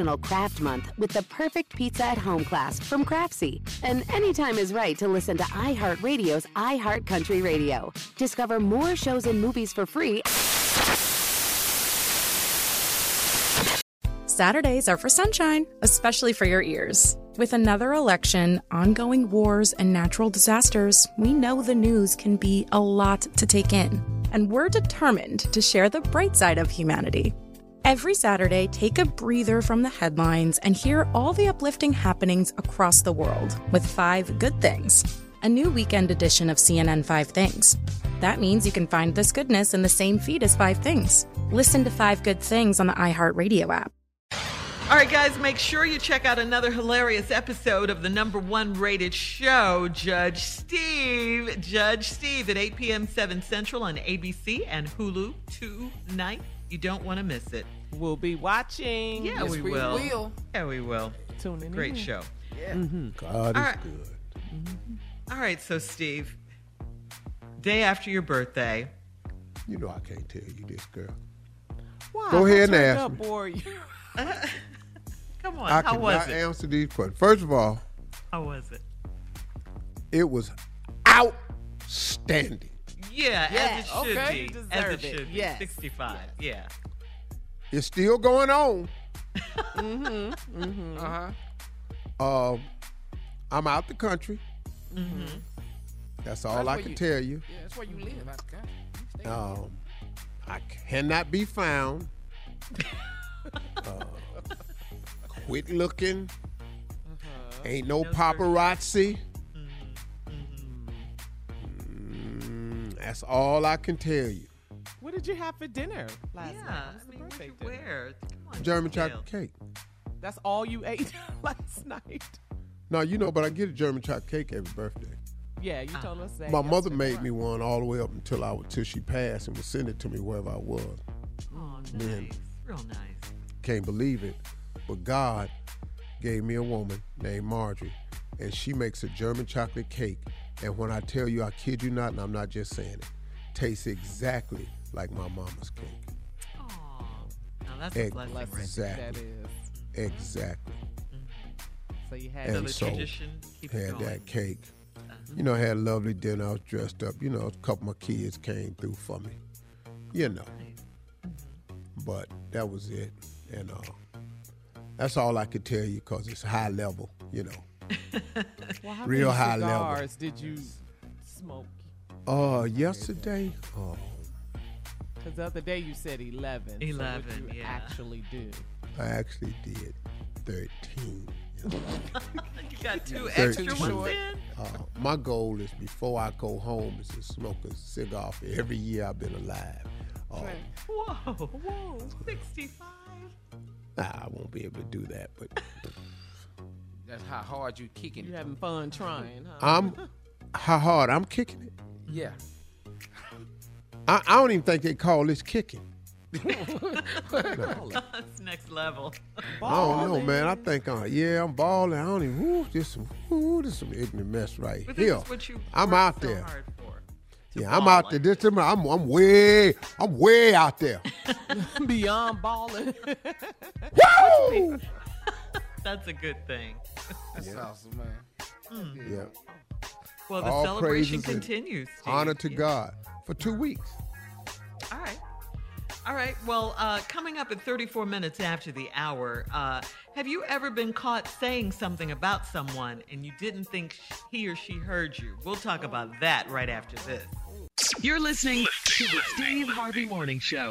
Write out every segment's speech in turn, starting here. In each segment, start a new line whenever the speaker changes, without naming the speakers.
National Craft Month with the perfect pizza at home class from Craftsy. And anytime is right to listen to iHeartRadio's iHeart Country Radio. Discover more shows and movies for free.
Saturdays are for sunshine, especially for your ears. With another election, ongoing wars, and natural disasters, we know the news can be a lot to take in. And we're determined to share the bright side of humanity. Every Saturday, take a breather from the headlines and hear all the uplifting happenings across the world with Five Good Things, a new weekend edition of CNN Five Things. That means you can find this goodness in the same feed as Five Things. Listen to Five Good Things on the iHeartRadio app.
All right, guys, make sure you check out another hilarious episode of the number one rated show, Judge Steve. Judge Steve at 8 p.m. 7 Central on ABC and Hulu tonight. You don't want to miss it.
We'll be watching.
Yeah,
Yes,
we,
we
will.
will.
Yeah, we will.
Tune in.
Great show.
Yeah. Mm-hmm.
God
All
is
right.
good. Mm-hmm.
All right, so Steve, day after your birthday,
You know I can't tell you this, girl.
Why?
Go
Who
ahead and
turned
ask
up,
me.
boy?
come on,
I
how was
cannot
it?
answer these questions. First of all,
How was it?
it was outstanding.
Yeah,
Yes,
as it should
okay, you
be. As it
it.
should be.
Yes,
65. Yeah.
It's still going on.
mm-hmm. Mm-hmm.
Uh-huh. Um, I'm out the country.
Mm-hmm.
That's all
That's
I can
you-
tell you.
Yeah, that's where you live. I got you.
Um, I cannot be found. uh, quit looking.
Uh-huh.
Ain't no,
No
paparazzi. That's all I can tell you.
What did you have for dinner last
Yeah.
night?
I
What's the
mean, what'd
birthday
you
dinner?
wear? Come on.
German
detail.
chocolate cake.
That's all you ate last night.
No, you know, but I get a German chocolate cake every birthday.
Yeah, you told uh-huh. us that.
My mother
yesterday.
made me one all the way up until I until she passed and would send it to me wherever I was.
Oh,
Man.
nice. Real nice.
Can't believe it, but God gave me a woman named Marjorie, and she makes a German chocolate cake. And when I tell you, I kid you not, and I'm not just saying it, tastes exactly like my mama's cake.
Oh, now that's a
Egg.
blessing right there.
Exactly.
That is.
Exactly.
So you had
And
the
so,
tradition, keep it
Had
going.
that cake.
Uh-huh.
You know, I had a lovely dinner. I was dressed up. You know, a couple of my kids came through for me. You know. But that was it. And uh, that's all I could tell you because it's high level, you know.
Well, how
Real
many
high level.
did you smoke?
Uh, yesterday, oh,
Because the other day you said 11. so what
11,
you
yeah.
actually do.
I actually did 13
You got two
Very
extra ones in?
Uh, my goal is before I go home is to smoke a cigar for every year I've been alive. Uh,
Whoa, whoa, 65.
nah, I won't be able to do that, but
That's how hard you kicking it.
You
it.
having fun trying, huh?
I'm how hard I'm kicking it.
Yeah.
I, I don't even think they call this kicking.
That's next level.
I don't know, man. I think, uh, yeah, I'm balling. I don't even. Whoo, this some, whoo, this some ignorant mess right
But this
here.
is what you
I'm
worked
out
so
there.
hard for. to
Yeah, I'm
ball
out there. This, I'm, I'm, I'm way, I'm way out there.
Beyond balling.
Woo!
That's a good thing.
That's awesome, man.
Yeah.
Well, the
All
celebration continues. Steve.
Honor to
Yeah.
God for two weeks.
All right. All right. Well, uh, coming up at 34 minutes after the hour, uh, have you ever been caught saying something about someone and you didn't think sh- he or she heard you? We'll talk about that right after this.
You're listening to the Steve Harvey Morning Show.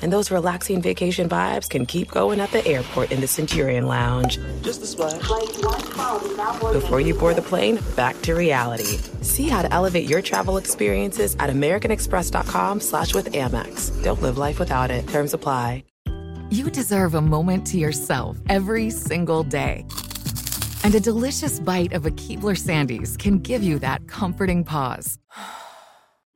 And those relaxing vacation vibes can keep going at the airport in the Centurion Lounge.
Just a splash.
Before you board the plane, back to reality. See how to elevate your travel experiences at americanexpress.com slash with Amex. Don't live life without it. Terms apply.
You deserve a moment to yourself every single day. And a delicious bite of a Keebler Sandies can give you that comforting pause.